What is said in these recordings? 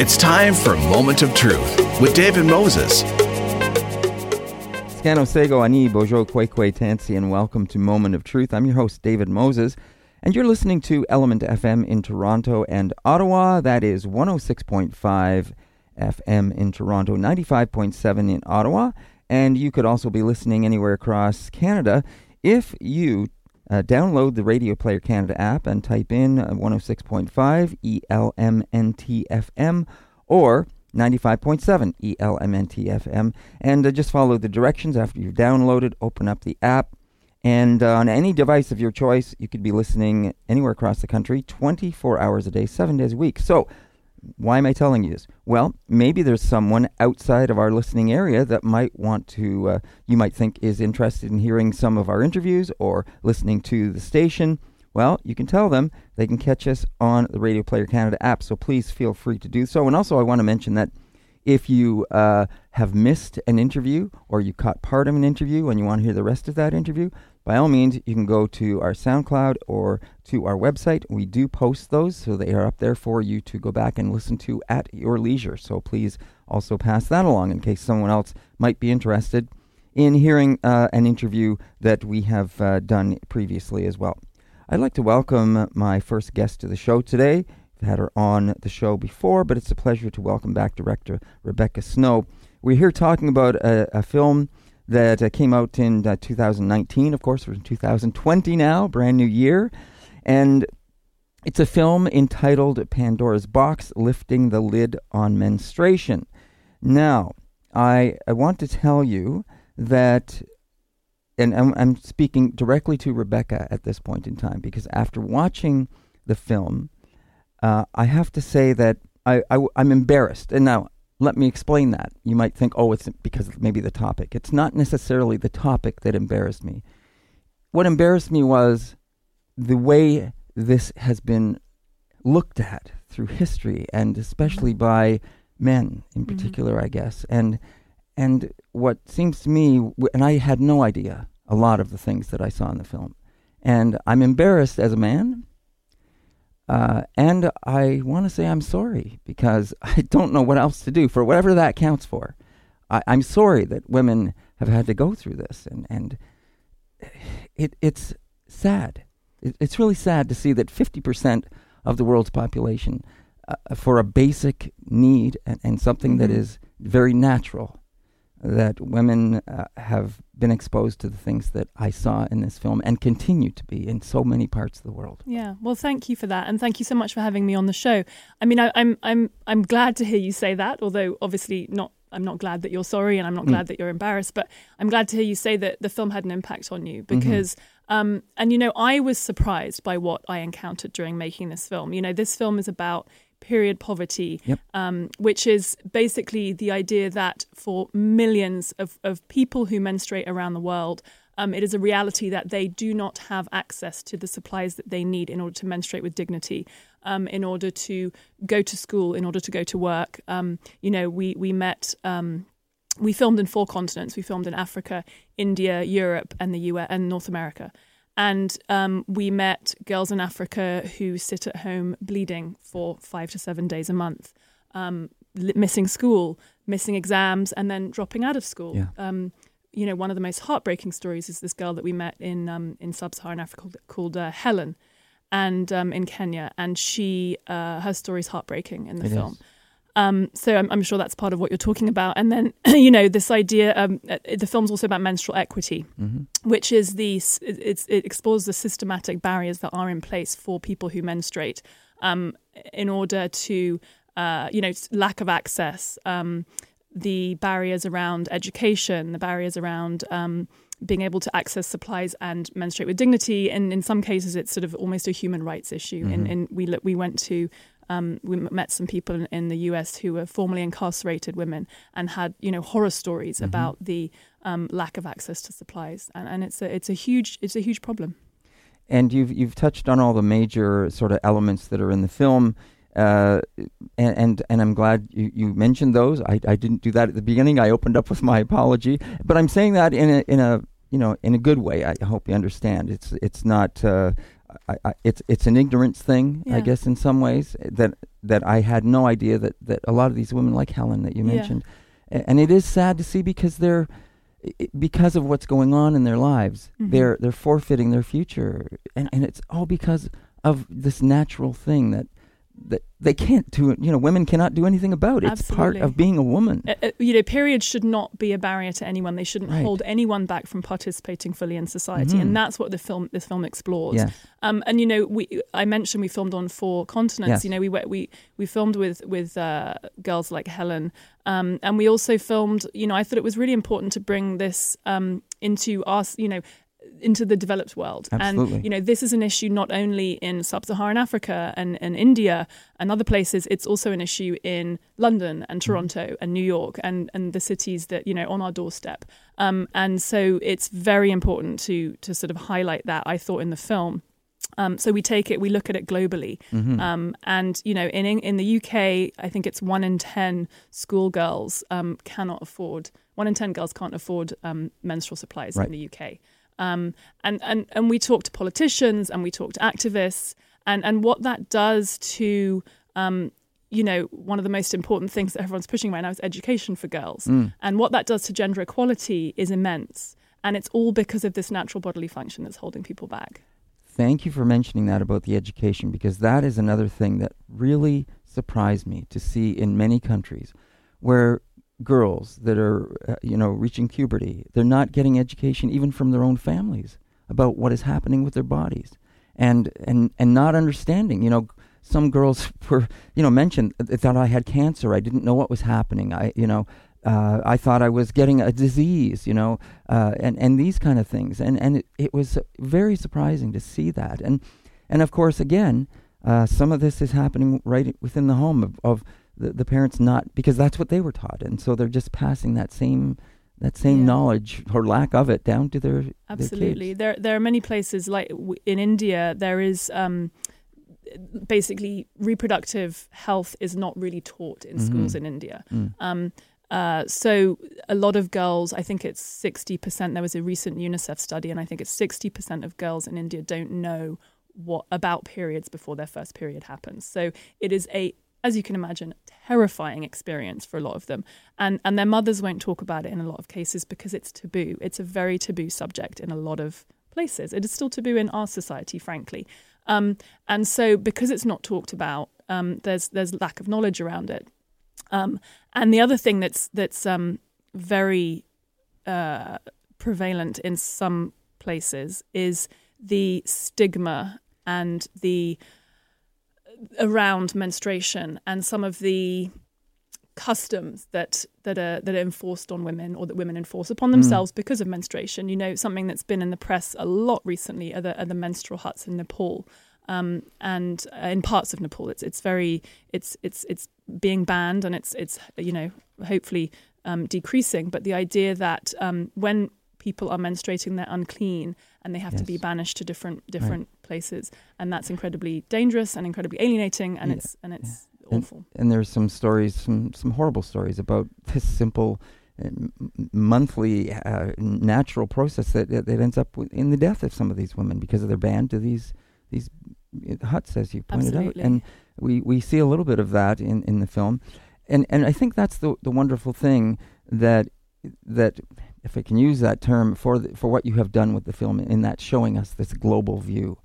It's time for Moment of Truth with David Moses. Scano Sego Ani Bojo Kwekwe Tansi, and welcome to Moment of Truth. I'm your host, David Moses, and you're listening to Element FM in Toronto and Ottawa. That is 106.5 FM in Toronto, 95.7 in Ottawa, and you could also be listening anywhere across Canada if you uh, download the Radio Player Canada app and type in uh, 106.5 ELMNTFM or 95.7 ELMNTFM and uh, just follow the directions after you've downloaded, open up the app, and uh, on any device of your choice, you could be listening anywhere across the country 24 hours a day, 7 days a week. So, why am I telling you this? Well, maybe there's someone outside of our listening area that might want to, uh, you might think is interested in hearing some of our interviews or listening to the station. Well, you can tell them they can catch us on the Radio Player Canada app, so please feel free to do so. And also, I want to mention that if you uh, have missed an interview or you caught part of an interview and you want to hear the rest of that interview, by all means, you can go to our SoundCloud or to our website. We do post those, so they are up there for you to go back and listen to at your leisure. So please also pass that along in case someone else might be interested in hearing uh, an interview that we have uh, done previously as well. I'd like to welcome my first guest to the show today. I've had her on the show before, but it's a pleasure to welcome back director Rebecca Snow. We're here talking about a, a film that uh, came out in uh, 2019. Of course, we're in 2020 now, brand new year. And it's a film entitled Pandora's Box Lifting the Lid on Menstruation. Now, I, I want to tell you that, and I'm, I'm speaking directly to Rebecca at this point in time, because after watching the film, uh, I have to say that I, I, I'm embarrassed. And now, let me explain that. You might think, oh, it's because maybe the topic. It's not necessarily the topic that embarrassed me. What embarrassed me was the way this has been looked at through history and especially by men in mm-hmm. particular. I guess. And and what seems to me, and I had no idea a lot of the things that I saw in the film, and I'm embarrassed as a man uh, and I want to say I'm sorry because I don't know what else to do for whatever that counts for. I, am sorry that women have had to go through this, and and it it's sad. It, it's really sad to see that 50% of the world's population, uh, for a basic need and, and something mm-hmm. that is very natural, that women uh, have been exposed to the things that I saw in this film and continue to be in so many parts of the world. Yeah, well, thank you for that, and thank you so much for having me on the show. I mean, I, am I'm, I'm I'm glad to hear you say that, although obviously not. I'm not glad that you're sorry, and I'm not mm. glad that you're embarrassed. But I'm glad to hear you say that the film had an impact on you mm-hmm. because. Mm-hmm. Um, and you know, I was surprised by what I encountered during making this film. You know, this film is about period poverty, yep. um, which is basically the idea that for millions of, of people who menstruate around the world, um, it is a reality that they do not have access to the supplies that they need in order to menstruate with dignity, um, in order to go to school, in order to go to work. Um, you know, we we met. Um, we filmed in four continents. We filmed in Africa, India, Europe, and the US and North America. And um, we met girls in Africa who sit at home bleeding for five to seven days a month, um, missing school, missing exams, and then dropping out of school. Yeah. Um, you know, one of the most heartbreaking stories is this girl that we met in um, in sub-Saharan Africa called, uh, Helen, and um, in Kenya, and she uh, her story is heartbreaking in the it film. Is. Um, so I'm, I'm, sure that's part of what you're talking about. And then, you know, this idea, um, uh, the film's also about menstrual equity, mm-hmm. which is the, it, it, explores the systematic barriers that are in place for people who menstruate um, in order to, uh, you know, lack of access, um, the barriers around education, the barriers around um, being able to access supplies and menstruate with dignity. And in some cases, it's sort of almost a human rights issue. Mm-hmm. And, and we, we went to um, we met some people in, in, the US who were formerly incarcerated women and had, you know, horror stories mm-hmm. about the um, lack of access to supplies, and, and it's a it's a huge it's a huge problem. And you've you've touched on all the major sort of elements that are in the film. Uh, and, and, and I'm glad you, you mentioned those. I, I didn't do that at the beginning. I opened up with my apology, but I'm saying that in a in a you know in a good way. I hope you understand. It's it's not uh, I, I, it's it's an ignorance thing, I guess, in some ways that that I had no idea that that a lot of these women, like Helen, that you Yeah. mentioned, a- and it is sad to see because they're because of what's going on in their lives, Mhm. they're they're forfeiting their future, and and it's all because of this natural thing that they can't do. You know, women cannot do anything about. It. It's part of being a woman. Uh, you know, periods should not be a barrier to anyone. They shouldn't Right. hold anyone back from participating fully in society, Mhm. and that's what the film this film explores. Yes. Um, and you know, we I mentioned we filmed on four continents. Yes. You know, we we we filmed with with uh, girls like Helen, um, and we also filmed. You know, I thought it was really important to bring this um, into us. You know. Into the developed world, Absolutely. and you know this is an issue not only in sub-Saharan Africa and, and India and other places. It's also an issue in London and Mm-hmm. Toronto and New York and and the cities that you know on our doorstep. Um, and so it's very important to to sort of highlight that. I thought in the film. Um, so we take it, we look at it globally, Mhm. um, and you know, in in the UK, I think it's one in ten schoolgirls um, cannot afford. One in ten girls can't afford um, menstrual supplies Right. in the UK. Um, and and and we talk to politicians and we talk to activists, and and what that does to um, you know, one of the most important things that everyone's pushing right now is education for girls. Mm. And what that does to gender equality is immense. And it's all because of this natural bodily function that's holding people back. Thank you for mentioning that about the education because that is another thing that really surprised me to see in many countries where girls that are uh, you know reaching puberty they're not getting education even from their own families about what is happening with their bodies. And and and not understanding you know some girls were you know mentioned they thought I had cancer I didn't know what was happening I you know uh, I thought I was getting a disease, you know, uh, and and these kind of things, and and it, it was very surprising to see that, and and of course, again, uh, some of this is happening right within the home of, of the, the parents not because that's what they were taught, and so they're just passing that same that same Yeah. knowledge or lack of it down to their their Absolutely. kids. There, there are many places like w- in India. There is um, basically reproductive health is not really taught in schools Mhm. in India. Mm. Um, uh, so a lot of girls, I think it's sixty percent. There was a recent UNICEF study, and I think it's sixty percent of girls in India don't know what about periods before their first period happens. So it is a as you can imagine, terrifying experience for a lot of them. And and their mothers won't talk about it in a lot of cases because it's taboo. It's a very taboo subject in a lot of places. It is still taboo in our society, frankly. Um, and so because it's not talked about, um, there's there's lack of knowledge around it. Um, and the other thing that's that's um, very uh, prevalent in some places is the stigma and the around menstruation and some of the customs that that are that are enforced on women or that women enforce upon themselves because of menstruation. You know, something that's been in the press a lot recently are the, are the menstrual huts in Nepal. Um, and uh, in parts of Nepal, it's it's very it's it's it's being banned and it's it's you know hopefully um, decreasing. But the idea that um, when people are menstruating, they're unclean and they have to be banished to different different places, and that's incredibly dangerous and incredibly alienating, and Yeah, it's and it's And- awful. and there's some stories, some some horrible stories about this simple uh, monthly uh, natural process that, that that ends up in the death of some of these women because of their banned to these these uh, huts, as you pointed Absolutely. out, and we, we see a little bit of that in, in the film, and and I think that's the the wonderful thing that that if I can use that term for the, for what you have done with the film in that showing us this global view,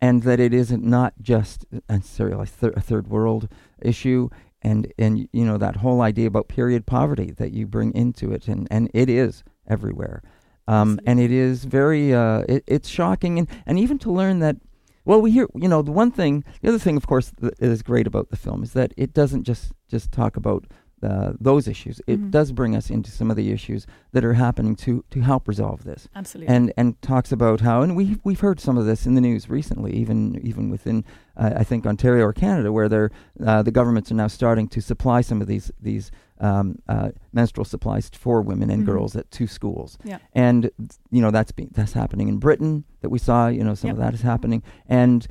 and that it isn't not just necessarily a, thir- a third world issue and and you know that whole idea about period poverty that you bring into it and and it is everywhere. Um, and it is very uh, it, it's shocking and and even to learn that well we hear you know the one thing the other thing of course that is great about the film is that it doesn't just just talk about uh, those issues it Mhm. does bring us into some of the issues that are happening to to help resolve this Absolutely. and and talks about how and we we've heard some of this in the news recently, even even within uh, I think Ontario or Canada, where they're uh, the governments are now starting to supply some of these these um, uh, menstrual supplies for women and Mhm. girls at two schools, Yeah. and you know that's be, that's happening in Britain that we saw. You know some of that is happening, and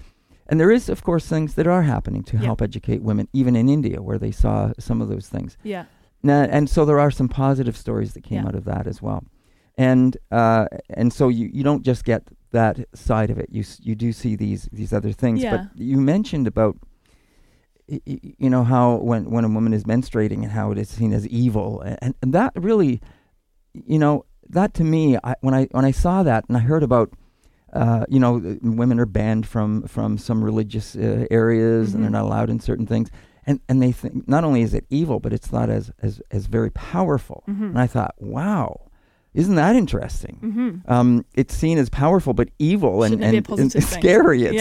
and there is of course things that are happening to Yeah. help educate women, even in India where they saw some of those things. yeah. Now, and so there are some positive stories that came Yeah. out of that as well. And uh, and so you, you don't just get that side of it. You you do see these these other things, yeah. but you mentioned about you know how when when a woman is menstruating and how it is seen as evil, and, and that really, you know, that to me, I, when I when I saw that and I heard about. Uh, you know, women are banned from from some religious uh, areas, mm-hmm. and they're mm-hmm. not allowed in certain things. And and they think not only is it evil, but it's thought as as as very powerful. Mm-hmm. And I thought, wow, isn't that interesting? Mm-hmm. Um, it's seen as powerful but evil and, and, and scary. It's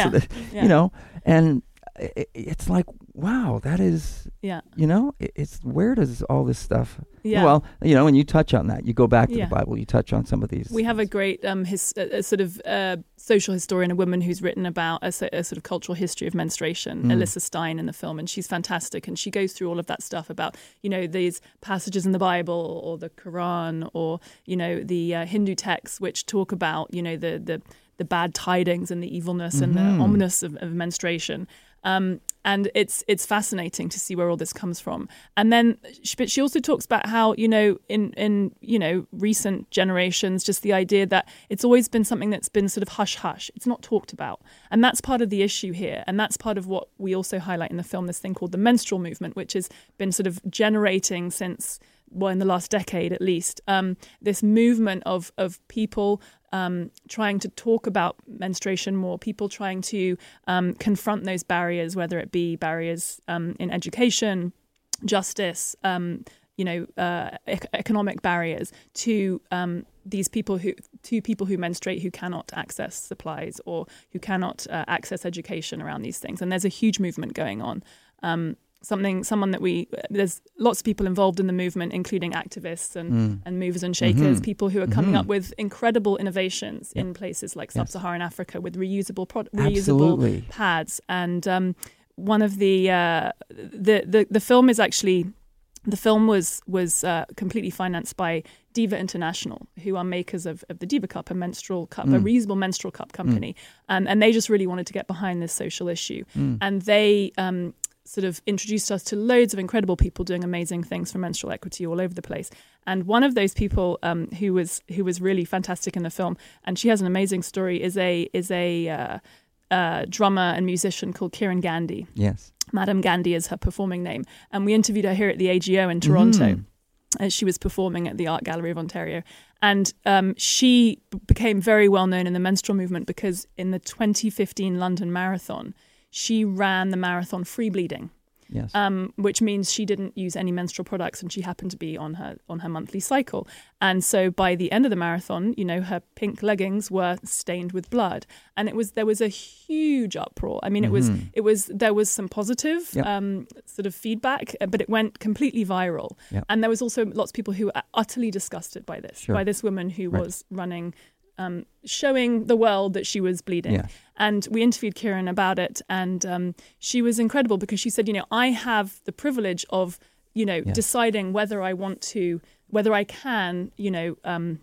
yeah. you know, and it, it's like wow, that is, yeah, you know, it, it's where does all this stuff? Yeah. Well, you know, when you touch on that, you go back to yeah. the Bible, you touch on some of these. We have a great um, his, a, a sort of uh, social historian, a woman who's written about a, a, sort of cultural history of menstruation, mm. Elissa Stein, in the film, and she's fantastic, and she goes through all of that stuff about you know these passages in the Bible or the Quran or you know the uh, Hindu texts which talk about you know the the the bad tidings and the evilness mm-hmm. and the mm-hmm. ominous of, of menstruation. Um, and it's it's fascinating to see where all this comes from. And then, but she also talks about how you know in in you know recent generations, just the idea that it's always been something that's been sort of hush hush. It's not talked about, and that's part of the issue here. And that's part of what we also highlight in the film. This thing called the menstrual movement, which has been sort of generating since well in the last decade at least um, this movement of of people um, trying to talk about menstruation more, people trying to um, confront those barriers, whether it be barriers um, in education, justice, um, you know, uh, economic barriers to um, these people who to people who menstruate who cannot access supplies or who cannot uh, access education around these things. And there's a huge movement going on. Um, something someone that we there's lots of people involved in the movement including activists and mm. and movers and shakers mm-hmm. people who are coming mm-hmm. up with incredible innovations yep. in places like sub-saharan yes. africa with reusable pro- reusable pads and um, one of the, uh, the the the film is actually the film was was uh, completely financed by Diva International, who are makers of, of the Diva Cup, a menstrual cup, mm. a reusable menstrual cup company, mm. um, and they just really wanted to get behind this social issue, mm. and they um, sort of introduced us to loads of incredible people doing amazing things for menstrual equity all over the place. And one of those people um, who was who was really fantastic in the film, and she has an amazing story, is a is a uh, uh, drummer and musician called Kiran Gandhi. Yes, Madame Gandhi is her performing name, and we interviewed her here at the AGO in Toronto. Mm. As she was performing at the Art Gallery of Ontario. And um, she became very well known in the menstrual movement because in the 2015 London Marathon, she ran the marathon free bleeding. Yes. Um, which means she didn't use any menstrual products, and she happened to be on her on her monthly cycle. And so by the end of the marathon, you know, her pink leggings were stained with blood, and it was there was a huge uproar. I mean, it mm-hmm. was it was there was some positive yep. um, sort of feedback, but it went completely viral. Yep. And there was also lots of people who were utterly disgusted by this, sure. by this woman who right. was running um, showing the world that she was bleeding. Yeah. And we interviewed Kiran about it, and um, she was incredible because she said, you know, I have the privilege of, you know, yeah. deciding whether I want to, whether I can, you know, um,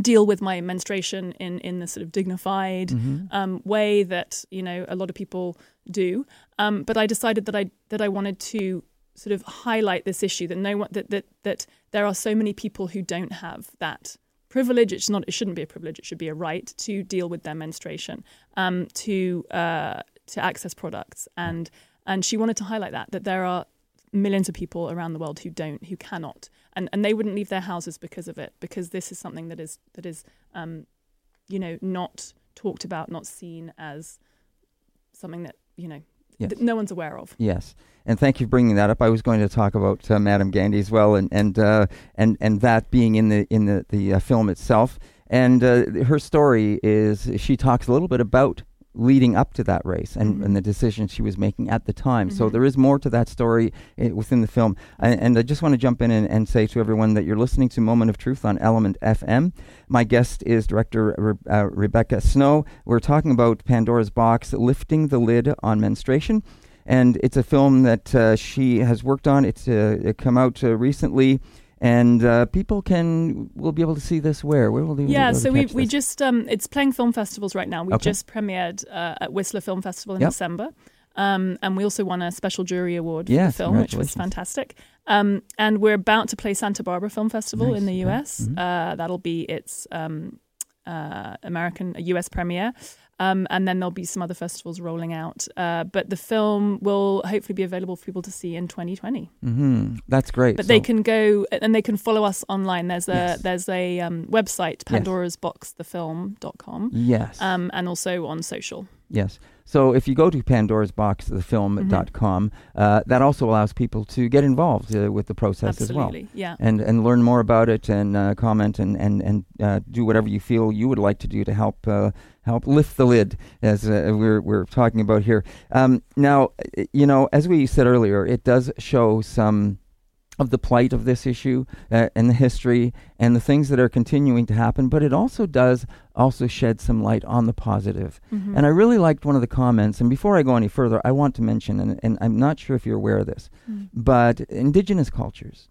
deal with my menstruation in in the sort of dignified mm-hmm. um, way that you know a lot of people do. Um, but I decided that I that I wanted to sort of highlight this issue that no one that that that there are so many people who don't have that privilege. It's not. It shouldn't be a privilege. It should be a right to deal with their menstruation, um, to uh, to access products, and and she wanted to highlight that that there are millions of people around the world who don't, who cannot, and and they wouldn't leave their houses because of it, because this is something that is that is, um, you know, not talked about, not seen as something that you know yes. that no one's aware of. Yes and thank you for bringing that up. I was going to talk about uh, Madame Gandhi as well, and and uh, and and that being in the in the the uh, film itself. And uh, her story is she talks a little bit about leading up to that race and, mm-hmm. and the decision she was making at the time. Mm-hmm. So there is more to that story eh, within the film. And, and, I just want to jump in and, and, say to everyone that you're listening to Moment of Truth on Element FM. My guest is director Re- uh, Rebecca Snow. We're talking about Pandora's Box, lifting the lid on menstruation and it's a film that uh, she has worked on. It's uh, it come out uh, recently, and uh, people can will be able to see this where where will they? Yeah, so we we just um, it's playing film festivals right now. We okay. just premiered uh, at Whistler Film Festival in yep. December. Um, and we also won a special jury award for yes, the film, which was fantastic. Um, and we're about to play Santa Barbara Film Festival nice. in the US. Mm-hmm. Uh, that'll be its um, uh, American, US premiere. Um, and then there'll be some other festivals rolling out. Uh, but the film will hopefully be available for people to see in 2020. Mm-hmm. That's great. But So- they can go and they can follow us online. There's a Yes. there's a um, website, pandorasboxthefilm.com, Yes. um, and also on social. Yes. So if you go to pandora's box the uh, that also allows people to get involved uh, with the process as well. Absolutely, yeah. And, and learn more about it and uh, comment and, and, and uh, do whatever you feel you would like to do to help uh, help lift the lid, as uh, we're, we're talking about here. Um, now, you know, as we said earlier, it does show some of the plight of this issue uh, and the history and the things that are continuing to happen, but it also does also shed some light on the positive. Mhm. And I really liked one of the comments. And before I go any further, I want to mention, and, and I'm not sure if you're aware of this, Mm. but indigenous cultures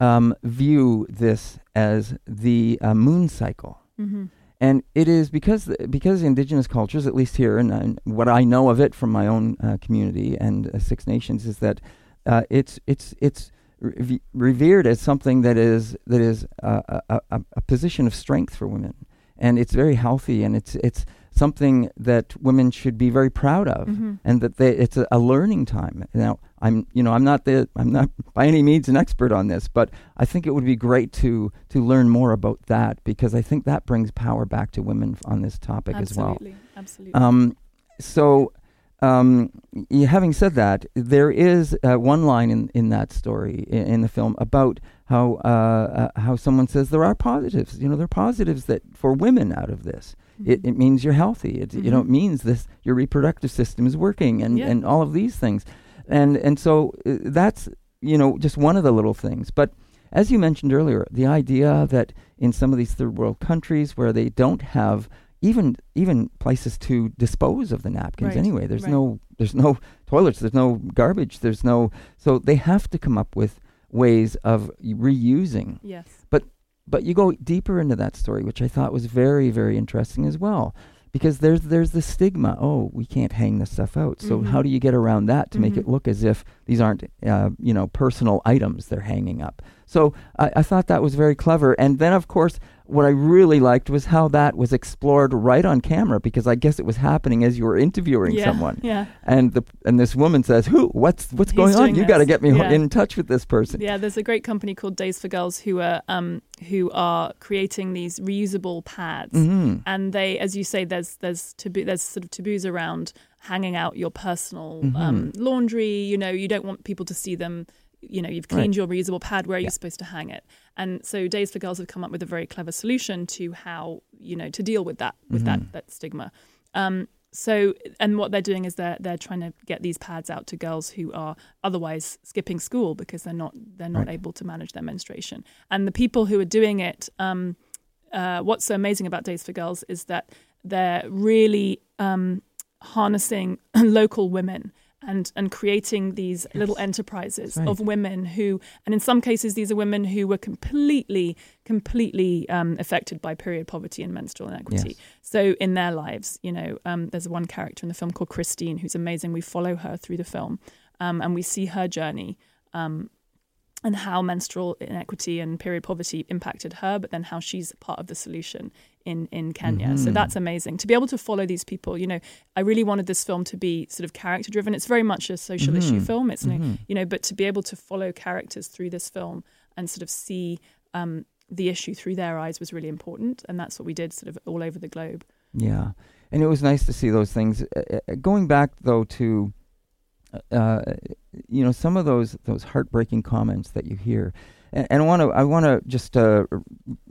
um, view this as the uh, moon cycle. Mhm. And it is because because indigenous cultures, at least here, and, and what I know of it from my own uh, community and uh, Six Nations, is that uh, it's it's it's re- revered as something that is that is a, a, a, a position of strength for women, and it's very healthy, and it's it's something that women should be very proud of, Mhm. and that they, it's a, a learning time. Now, I'm you know I'm not the I'm not by any means an expert on this, but I think it would be great to to learn more about that because I think that brings power back to women on this topic as well. Absolutely, absolutely. Um, so, um, having said that, there is uh, one line in, in that story in, in the film about how uh, uh, how someone says there are positives. You know, there are positives that for women out of this. It, Mhm. it means you're healthy. It you know it Mhm. means this your reproductive system is working and, Yeah. and all of these things, and and so uh, that's you know just one of the little things. But as you mentioned earlier, the idea that in some of these third world countries where they don't have even even places to dispose of the napkins Right, anyway. There's right. no there's no toilets. There's no garbage. There's no so they have to come up with ways of reusing. yes. But but you go deeper into that story, which I thought was very very interesting as well, because there's there's the stigma. Oh, we can't hang this stuff out. So Mhm. how do you get around that to make it look as if these aren't uh, you know personal items they're hanging up? So I, I thought that was very clever. And then of course what I really liked was how that was explored right on camera because I guess it was happening as you were interviewing yeah. someone. Yeah. And the and this woman says, "Who? What's what's He's going on? You got to get me Yeah. in touch with this person." Yeah, there's a great company called Days for Girls who are um, who are creating these reusable pads, hmm and they, as you say, there's there's taboo, there's sort of taboos around hanging out your personal Mhm. um, laundry. You know, you don't want people to see them. You know, you've cleaned your reusable pad. Where are Yeah. you supposed to hang it? And so, Days for Girls have come up with a very clever solution to how you know to deal with that with Mhm. that that stigma. Um, so, and what they're doing is they're they're trying to get these pads out to girls who are otherwise skipping school because they're not they're not Right. able to manage their menstruation. And the people who are doing it, um, uh, what's so amazing about Days for Girls is that they're really um, harnessing local women. And, and creating these little enterprises right. of women who, and in some cases, these are women who were completely, completely um, affected by period poverty and menstrual inequity. Yes. So in their lives, you know, um, there's one character in the film called Christine who's amazing. We follow her through the film, um, and we see her journey um, and how menstrual inequity and period poverty impacted her, but then how she's part of the solution in in Kenya. So Mhm. that's amazing to be able to follow these people. You know, I really wanted this film to be sort of character driven. It's very much a social issue Mhm. film. It's no, Mhm. you know, but to be able to follow characters through this film and sort of see um, the issue through their eyes was really important, and that's what we did sort of all over the globe. Yeah, and it was nice to see those things. Uh, uh, going back though to, uh, you know, some of those those heartbreaking comments that you hear, and, and I want to I want to just uh,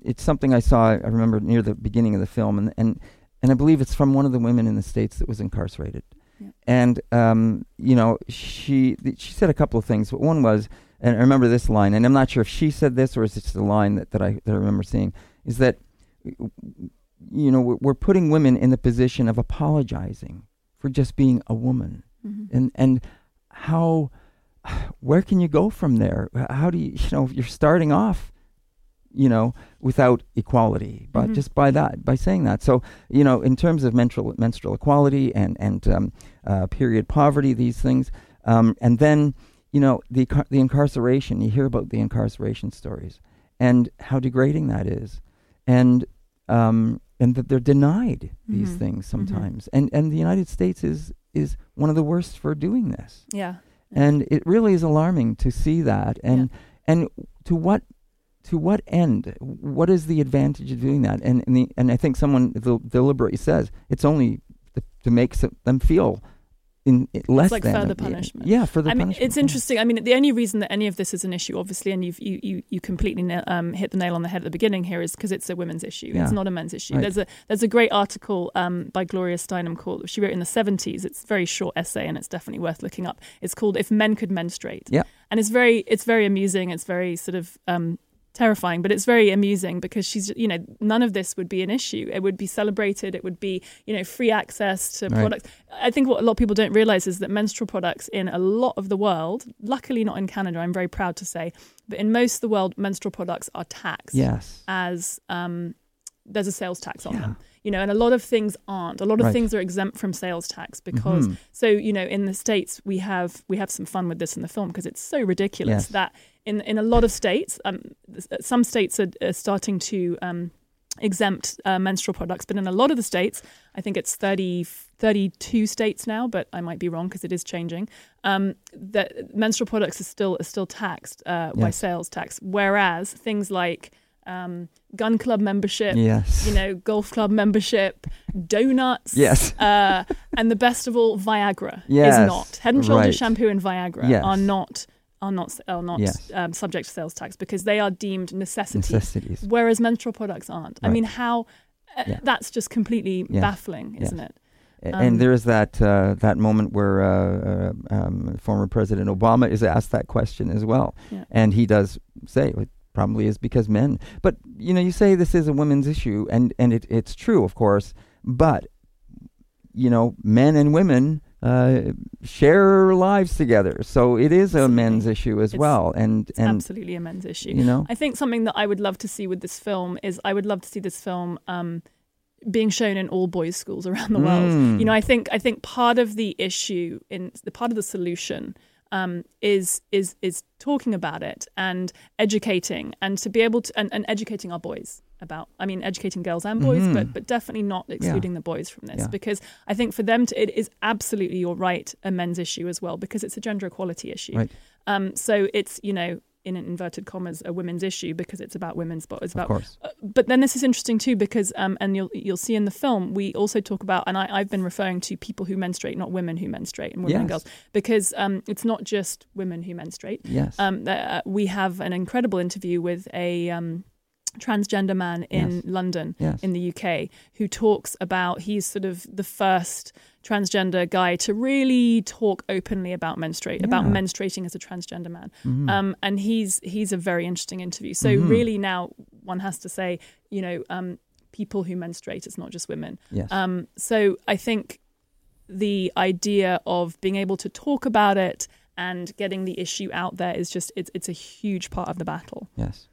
it's something I saw I remember near the beginning of the film, and and and I believe it's from one of the women in the states that was incarcerated, Yeah. and um, you know she she said a couple of things. But one was, and I remember this line, and I'm not sure if she said this or is it just a line that, that I that I remember seeing, is that you know we're, we're putting women in the position of apologizing for just being a woman Mm-hmm. and and how where can you go from there how do you you know you're starting off you know without equality but Mhm. just by that by saying that so you know in terms of menstrual menstrual equality and and um, uh, period poverty these things um, and then you know the the incarceration you hear about the incarceration stories and how degrading that is and um, and that they're denied these Mhm. things Mhm. sometimes. And and the United States is is one of the worst for doing this. Yeah. And it really is alarming to see that. And and to what to what end? What is the advantage of doing that? And and, the, and I think someone del- deliberately says it's only th- to make them feel in, i- less like than further the- punishment. Yeah, further I mean, punishment. it's interesting. I mean, the only reason that any of this is an issue, obviously, and you've, you you you completely um, hit the nail on the head at the beginning here, is because it's a women's issue. Yeah. It's not a men's issue. Right. There's a there's a great article um, by Gloria Steinem called she wrote in the 70s. It's a very short essay, and it's definitely worth looking up. It's called "If Men Could Menstruate." Yeah. and it's very it's very amusing. It's very sort of um, terrifying, but it's very amusing because she's, you know, none of this would be an issue. It would be celebrated. It would be, you know, free access to Right. products. I think what a lot of people don't realize is that menstrual products in a lot of the world, luckily not in Canada, I'm very proud to say, but in most of the world, menstrual products are taxed Yes. as um, there's a sales tax on Yeah. them. You know, and a lot of things aren't. A lot of Right. things are exempt from sales tax because Mhm. so you know in the states we have we have some fun with this in the film because it's so ridiculous Yes. that in in a lot of states um, some states are, are starting to um, exempt uh, menstrual products but in a lot of the states i think it's 30 32 states now but i might be wrong because it is changing um, that menstrual products are still are still taxed uh, by sales tax whereas things like um, gun club membership Yes. you know, golf club membership, donuts. Yes. Uh, and the best of all, Viagra Yes, is not. Head and Shoulders right. shampoo and Viagra Yes. are not are not are not Yes. um, subject to sales tax because they are deemed necessities, Necessities. whereas menstrual products aren't. I mean, how? Uh, Yeah. That's just completely Yeah. baffling, isn't it? Um, and there is that uh, that moment where uh, uh, um, former President Obama is asked that question as well, and he does say it probably is because men. But you know, you say this is a women's issue, and and it, it's true, of course. But you know, men and women uh, share lives together, so it is a men's issue as It's- well. And It's and absolutely a men's issue. you know, I think something that I would love to see with this film is I would love to see this film um, being shown in all boys' schools around the world. Mm. You know, I think I think part of the issue in the part of the solution um, is is is talking about it and educating and to be able to and, and educating our boys about I mean educating girls and boys Mhm. but but definitely not excluding the boys from this Yeah. because I think for them to it is absolutely you're right a men's issue as well because it's a gender equality issue. Right. Um, so it's you know in inverted commas a women's issue because it's about women's but it's of about course, uh, but then this is interesting too because um, and you'll you'll see in the film we also talk about and I, I've been referring to people who menstruate, not women who menstruate and women and girls because um, it's not just women who menstruate. yes, Um, uh, we have an incredible interview with a um, transgender man in Yes. London yes, in the UK who talks about he's sort of the first transgender guy to really talk openly about menstruate about menstruating as a transgender man Mhm. um, and he's he's a very interesting interview. So Mhm. really now one has to say, you know, um, people who menstruate, it's not just women. yes, Um, so I think the idea of being able to talk about it and getting the issue out there is just it's it's a huge part of the battle. Yes.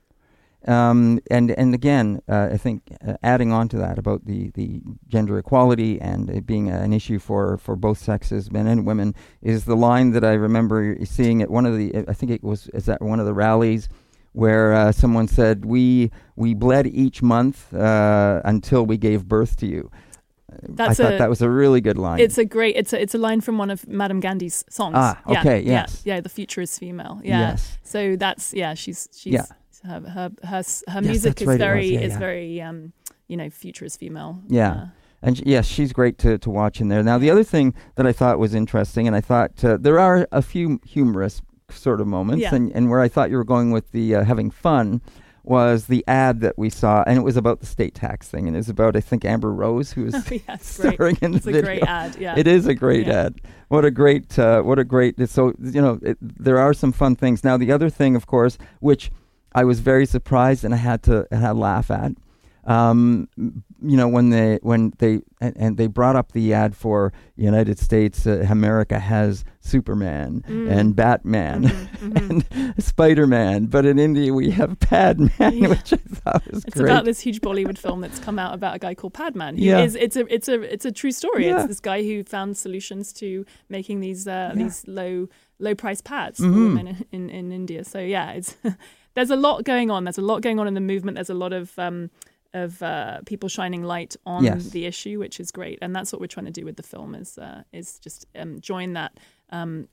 Um, and and again, uh, I think uh, adding on to that about the, the gender equality and it being an issue for, for both sexes, men and women, is the line that I remember seeing at one of the I think it was is at one of the rallies where uh, someone said we we bled each month uh, until we gave birth to you. That's I thought a- that was a really good line. It's a great it's a it's a line from one of Madame Gandhi's songs. Ah, Yeah, okay, yeah, yes. yeah, the future is female. Yeah. Yes. So that's yeah, she's she's Yeah. Her her her, her music is right, very yeah, is yeah. very um you know future is female. Yeah. Uh, And sh- yes, she's great to, to watch in there. Now, the other thing that I thought was interesting, and I thought uh, there are a few humorous sort of moments, Yeah. and, and where I thought you were going with the uh, having fun was the ad that we saw, and it was about the state tax thing, and it was about, I think, Amber Rose, who was oh, yeah, it's great. starring in the It's a great ad. Yeah. It is a great Yeah. ad. What a great, uh, what a great. So you know, it, there are some fun things. Now, the other thing, of course, which I was very surprised and I had to I had to laugh at. Um, you know, when they when they and, and they brought up the ad for United States, uh, America has Superman Mm. and Batman Mhm, mhm. and Spider Man, but in India we have Padman, Yeah. which I thought was It's great. about this huge Bollywood film that's come out about a guy called Padman. He Yeah. is it's a it's a it's a true story. Yeah. It's this guy who found solutions to making these uh, Yeah. these low low price pads Mhm. for women in, in, in India. So yeah, it's there's a lot going on. There's a lot going on in the movement. There's a lot of um, of uh, people shining light on Yes. the issue, which is great, and that's what we're trying to do with the film is uh, is just um, join that, um,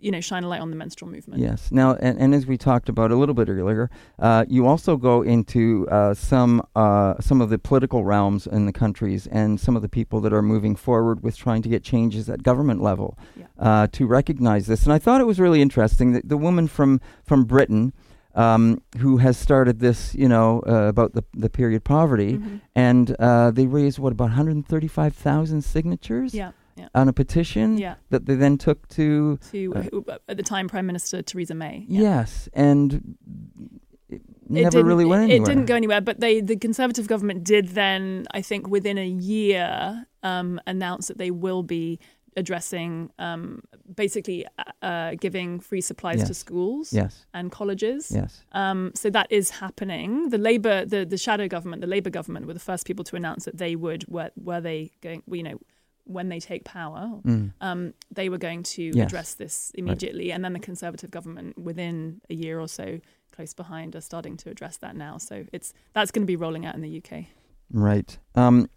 you know, shine a light on the menstrual movement. Yes. Now, and, and as we talked about a little bit earlier, uh, you also go into uh, some uh, some of the political realms in the countries and some of the people that are moving forward with trying to get changes at government level Yeah. uh, to recognize this. And I thought it was really interesting that the woman from from Britain. Um, who has started this, you know, uh, about the, the period poverty, Mhm. and uh, they raised what about 135,000 signatures Yeah, yeah, on a petition yeah. that they then took to To Uh, at the time, Prime Minister Theresa May. Yes, and it never really went it- anywhere. It didn't go anywhere, but they, the Conservative government did then, I think, within a year, um, announce that they will be addressing, um, basically, uh, uh, giving free supplies to schools Yes, and colleges. yes, Um, so that is happening. The Labour, the, the shadow government, the Labour government were the first people to announce that they would, were, were they going, you know, when they take power, mm. um, they were going to Yes. address this immediately. And then the Conservative government, within a year or so, close behind, are starting to address that now. So it's that's going to be rolling out in the UK. right. Um,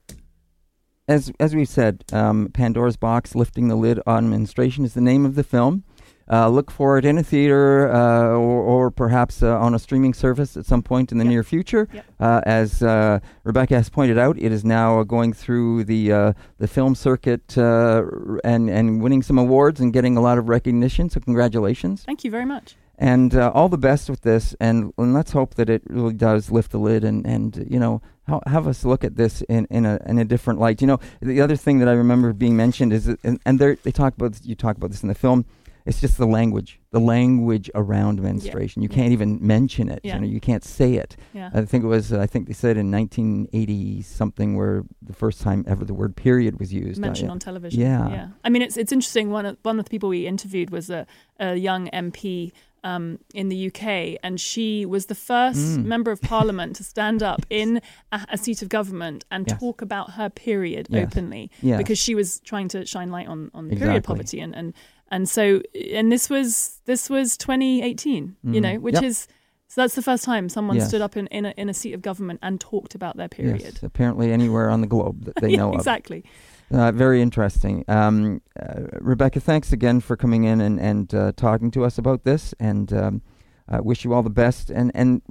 as as we said, um, Pandora's Box: Lifting the Lid on Menstruation is the name of the film. Uh, look for it in a theater uh, or, or perhaps uh, on a streaming service at some point in the Yep. near future. Yep. Uh, as uh, Rebecca has pointed out, it is now uh, going through the uh, the film circuit uh, r- and and winning some awards and getting a lot of recognition. So congratulations. Thank you very much. And uh, all the best with this and, and let's hope that it really does lift the lid and, and you know ha- have us look at this in, in a in a different light you know the other thing that I remember being mentioned is that, and, and they talk about this, you talk about this in the film it's just the language the language around menstruation you can't even mention it Yeah. you know you can't say it Yeah. I think it was I think they said in 1980 something where the first time ever the word period was used Uh, mentioned yeah. on television. Yeah. yeah. I mean, it's it's interesting. One of, one of the people we interviewed was a, a young MP um, in the UK, and she was the first Mm. member of Parliament to stand up in a, a seat of government and Yes. talk about her period Yes. openly yeah because she was trying to shine light on on Exactly. period poverty and and and so and this was this was 2018. You Mhm. know, which Yep. is. So that's the first time someone Yes. stood up in, in, a, in a seat of government and talked about their period. yes, apparently anywhere on the globe that they know of exactly. Uh, very interesting. Um, uh, Rebecca, thanks again for coming in and, and uh, talking to us about this, and um, wish you all the best. And, and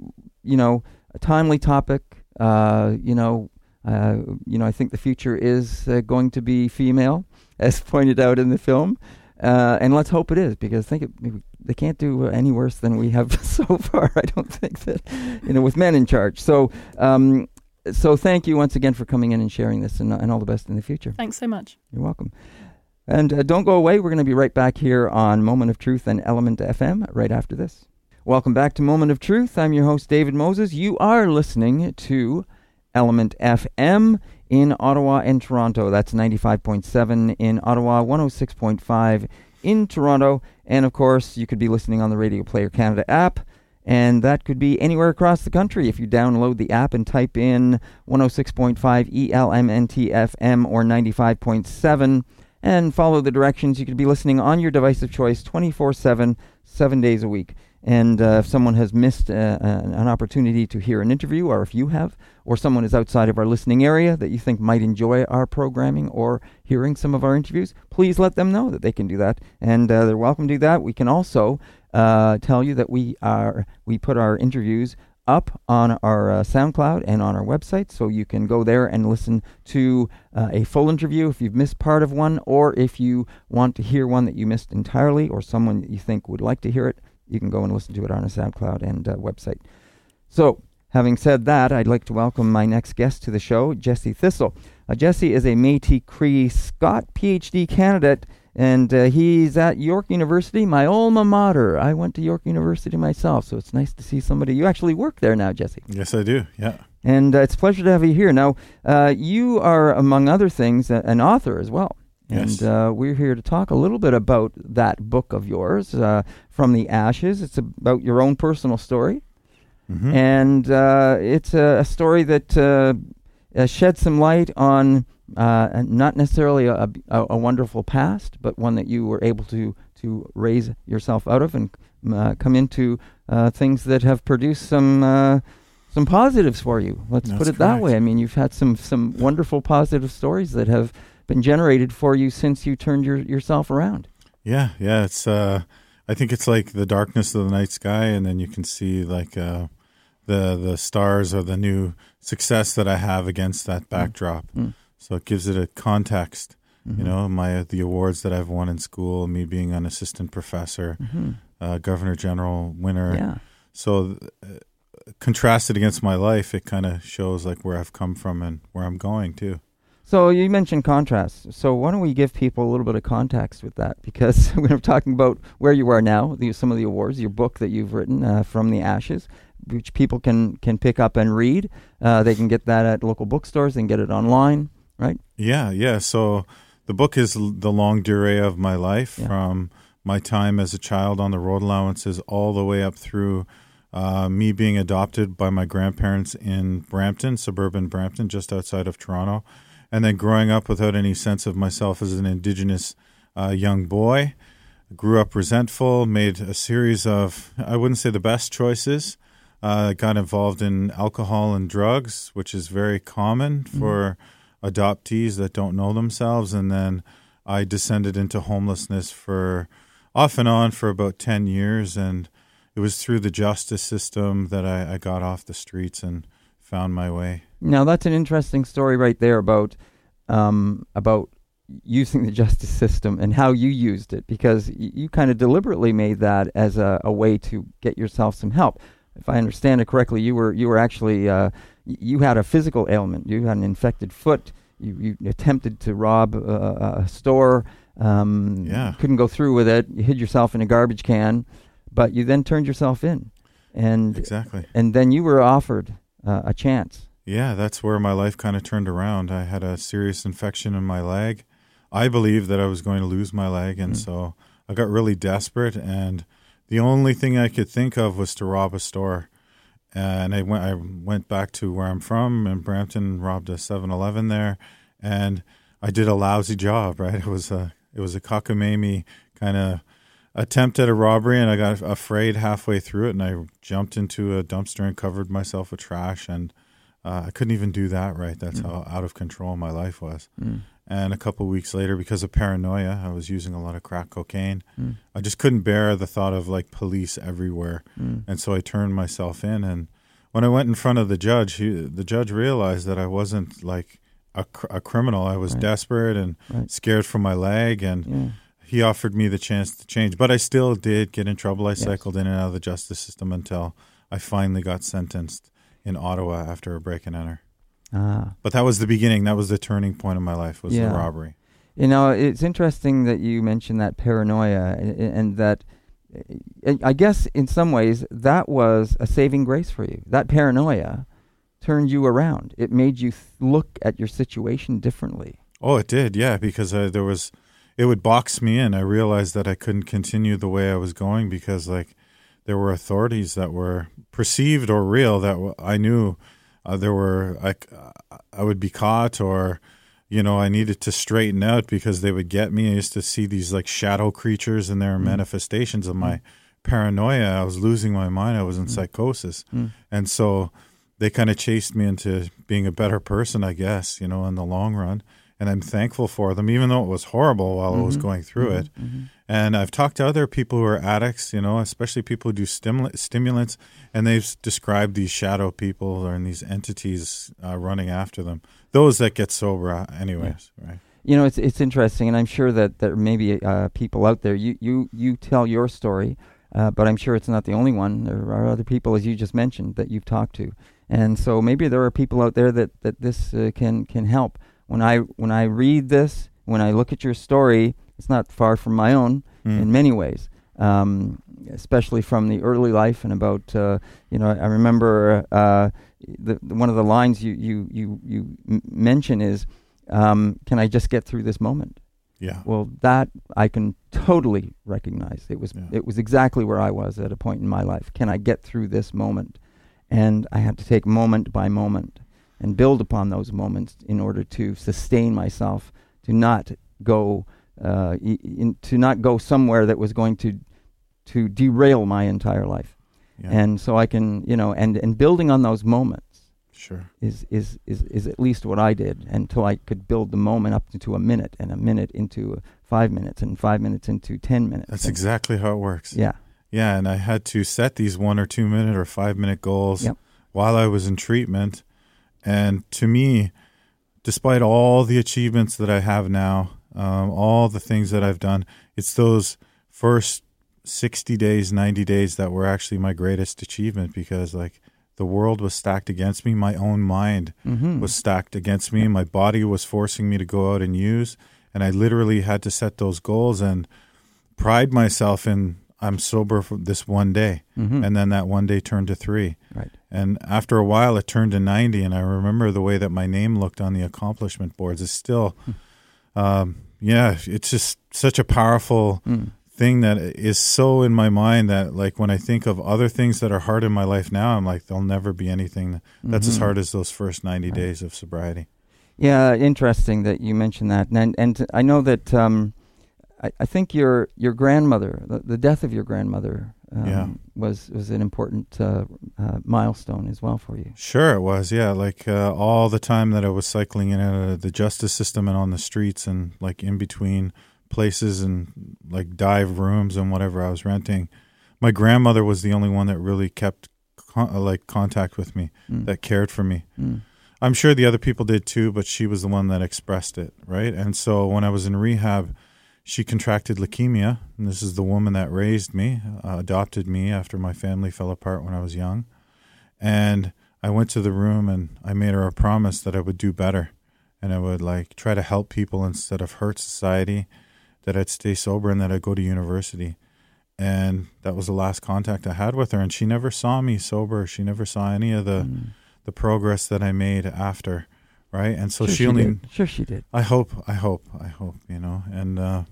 you know, a timely topic. Uh, you know, uh, you know, I think the future is uh, going to be female, as pointed out in the film. And let's hope it is, because I think it, they can't do any worse than we have so far. I don't think that, you know, with men in charge. So, um, so thank you once again for coming in and sharing this, and, and all the best in the future. Thanks so much. You're welcome. And uh, don't go away. We're going to be right back here on Moment of Truth and Element FM right after this. Welcome back to Moment of Truth. I'm your host, David Moses. You are listening to Element FM in Ottawa and Toronto. That's 95.7 in Ottawa, 106.5 in Toronto. And of course, you could be listening on the Radio Player Canada app. And that could be anywhere across the country if you download the app and type in 106.5 E ELMNT or 95.7 and follow the directions. You could be listening on your device of choice 24 7, seven days a week. And uh, if someone has missed uh, an an opportunity to hear an interview, or if you have, or someone is outside of our listening area that you think might enjoy our programming or hearing some of our interviews, please let them know that they can do that. And uh, they're welcome to do that. We can also uh, tell you that we are we put our interviews up on our uh, SoundCloud and on our website, so you can go there and listen to uh, a full interview if you've missed part of one, or if you want to hear one that you missed entirely, or someone that you think would like to hear it, you can go and listen to it on our SoundCloud and uh, website. So, having said that, I'd like to welcome my next guest to the show, Jesse Thistle. Uh, Jesse is a Métis Cree Scot PhD candidate, and uh, he's at York University, my alma mater. I went to York University myself, so it's nice to see somebody. You actually work there now, Jesse. Yes, I do. Yeah. And uh, it's a pleasure to have you here. Now, uh, you are, among other things, a- an author as well. Yes. And uh, we're here to talk a little bit about that book of yours, uh, From the Ashes. It's about your own personal story. Mhm. And uh, it's a, a story that uh, sheds some light on uh, not necessarily a, a, a wonderful past, but one that you were able to, to raise yourself out of and uh, come into uh, things that have produced some uh, some positives for you. Let's That's put it that way. I mean, you've had some some wonderful positive stories that have been generated for you since you turned your, yourself around. Yeah, yeah. It's uh, I think it's like the darkness of the night sky, and then you can see like uh, the the stars or the new success that I have against that backdrop. Mm. So it gives it a context. Mm-hmm. You know, my the awards that I've won in school, me being an assistant professor, Mhm. uh, governor general winner. Yeah. So uh, contrasted against my life, it kind of shows like where I've come from and where I'm going too. So you mentioned contrast. So why don't we give people a little bit of context with that? Because we're talking about where you are now, the, some of the awards, your book that you've written, uh, From the Ashes, which people can, can pick up and read. Uh, they can get that at local bookstores. They can get it online, right? Yeah, yeah. So the book is the longue durée of my life Yeah. from my time as a child on the road allowances all the way up through uh, me being adopted by my grandparents in Brampton, suburban Brampton, just outside of Toronto, and then growing up without any sense of myself as an Indigenous uh, young boy. Grew up resentful, made a series of, I wouldn't say the best choices. Uh, got involved in alcohol and drugs, which is very common for adoptees that don't know themselves. And then I descended into homelessness for off and on for about 10 years. And it was through the justice system that I, I got off the streets and found my way. Now that's an interesting story right there about um, about using the justice system and how you used it because you kind of deliberately made that as a, a way to get yourself some help. If I understand it correctly, you were you were actually uh, you had a physical ailment. You had an infected foot. You, you attempted to rob uh, a store. Um, Yeah. couldn't go through with it. You hid yourself in a garbage can, but you then turned yourself in, and Exactly. and then you were offered uh, a chance. Yeah, that's where my life kind of turned around. I had a serious infection in my leg. I believed that I was going to lose my leg, and Mm. so I got really desperate. And the only thing I could think of was to rob a store. And I went, I went back to where I'm from in Brampton, robbed a 7-Eleven there, and I did a lousy job. Right, it was a it was a cockamamie kind of attempt at a robbery, and I got afraid halfway through it, and I jumped into a dumpster and covered myself with trash and uh, I couldn't even do that right. That's Mm. how out of control my life was. Mm. And a couple weeks later, because of paranoia, I was using a lot of crack cocaine. Mm. I just couldn't bear the thought of like police everywhere, Mm. and so I turned myself in. And when I went in front of the judge, he, the judge realized that I wasn't like a, cr- a criminal. I was Right. desperate and Right. scared for my leg, and Yeah. he offered me the chance to change. But I still did get in trouble. I Yes. cycled in and out of the justice system until I finally got sentenced in Ottawa after a break and enter. Ah. But that was the beginning. That was the turning point of my life. Was Yeah. the robbery. You know, it's interesting that you mentioned that paranoia, and, and that uh, I guess in some ways that was a saving grace for you. That paranoia turned you around. It made you th- look at your situation differently. Oh, it did. Yeah, because uh, there was, it would box me in. I realized that I couldn't continue the way I was going because like there were authorities that were perceived or real that w- I knew uh, there were I, I would be caught or you know I needed to straighten out because they would get me. I used to see these like shadow creatures and their manifestations of my paranoia. I was losing my mind. I was in psychosis, Mm. and so they kind of chased me into being a better person, I guess. You know, in the long run. And I'm thankful for them, even though it was horrible while I was Mhm. going through it. Mhm. And I've talked to other people who are addicts, you know, especially people who do stimul- stimulants, and they've described these shadow people or these entities uh, running after them. Those that get sober, uh, anyways, right? You know, it's it's interesting, and I'm sure that there may be uh, people out there. You you you tell your story, uh, but I'm sure it's not the only one. There are other people, as you just mentioned, that you've talked to, and so maybe there are people out there that that this uh, can can help. When I when I read this, when I look at your story, it's not far from my own Mm. in many ways, um, especially from the early life and about uh, you know I remember uh, the, the one of the lines you you you you m- mention is um, can I just get through this moment? yeah. Well, that I can totally recognize. It was Yeah. it was exactly where I was at a point in my life. Can I get through this moment? And I had to take moment by moment and build upon those moments in order to sustain myself, to not go uh, in, to not go somewhere that was going to to derail my entire life. Yeah. and so I can you know and and building on those moments Sure. is is is is at least what I did until I could build the moment up to a minute and a minute into five minutes and five minutes into ten minutes. That's exactly how it works. Yeah. Yeah, and I had to set these one or two minute or five minute goals Yep. while I was in treatment. And to me, despite all the achievements that I have now, um, all the things that I've done, it's those first 60 days, 90 days that were actually my greatest achievement because, like, the world was stacked against me. My own mind Mm-hmm. was stacked against me. My body was forcing me to go out and use. And I literally had to set those goals and pride myself in I'm sober for this one day. Mhm. And then that one day turned to three. right. And after a while, it turned to 90. And I remember the way that my name looked on the accomplishment boards is still, um, yeah, it's just such a powerful Mm. thing that is so in my mind that, like, when I think of other things that are hard in my life now, I'm like, there'll never be anything that's as Mhm. hard as those first 90 Right. days of sobriety. Yeah, interesting that you mentioned that, and and I know that um, I, I think your your grandmother, the, the death of your grandmother, um, Yeah. was was an important uh, uh, milestone as well for you. Sure, it was. Yeah, like uh, all the time that I was cycling in and out of the justice system and on the streets and like in between places and like dive rooms and whatever I was renting, my grandmother was the only one that really kept con- uh, like contact with me, Mm. that cared for me. Mm. I'm sure the other people did too, but she was the one that expressed it, right? And so when I was in rehab, she contracted leukemia. And this is the woman that raised me, uh, adopted me after my family fell apart when I was young. And I went to the room and I made her a promise that I would do better and I would like try to help people instead of hurt society, that I'd stay sober and that I'd go to university. And that was the last contact I had with her. And she never saw me sober. She never saw any of the Mm. the progress that I made after, right? And so sure she only, did. sure she did. I hope, I hope, I hope, you know, and uh,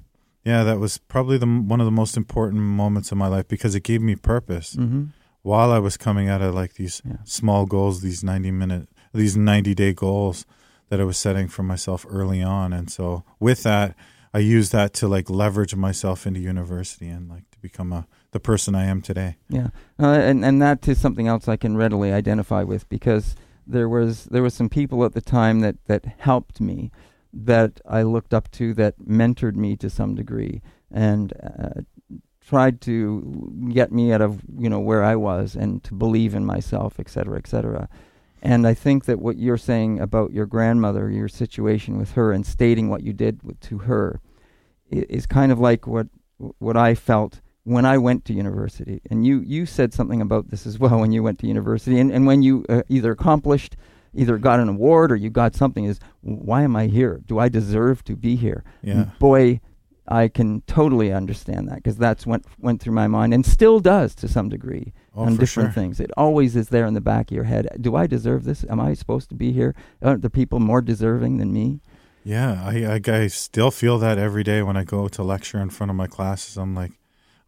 yeah, that was probably the one of the most important moments of my life because it gave me purpose Mm-hmm. while I was coming out of like these Yeah. small goals, these ninety minute, these ninety day goals that I was setting for myself early on, and so with that, I used that to like leverage myself into university and like to become a the person I am today. Yeah, uh, and and that is something else I can readily identify with because there was there was some people at the time that that helped me, that I looked up to, that mentored me to some degree, and uh, tried to get me out of you know where I was and to believe in myself, et cetera, et cetera. And I think that what you're saying about your grandmother, your situation with her, and stating what you did with, to her, i- is kind of like what what I felt when I went to university, and you you said something about this as well when you went to university, and and when you uh, either accomplished, either got an award or you got something, is why am I here? Do I deserve to be here? Yeah. Boy, I can totally understand that because that's went went through my mind and still does to some degree Oh, on different sure. things. It always is there in the back of your head. Do I deserve this? Am I supposed to be here? Aren't the people more deserving than me? Yeah, I, I I still feel that every day when I go to lecture in front of my classes. I'm like,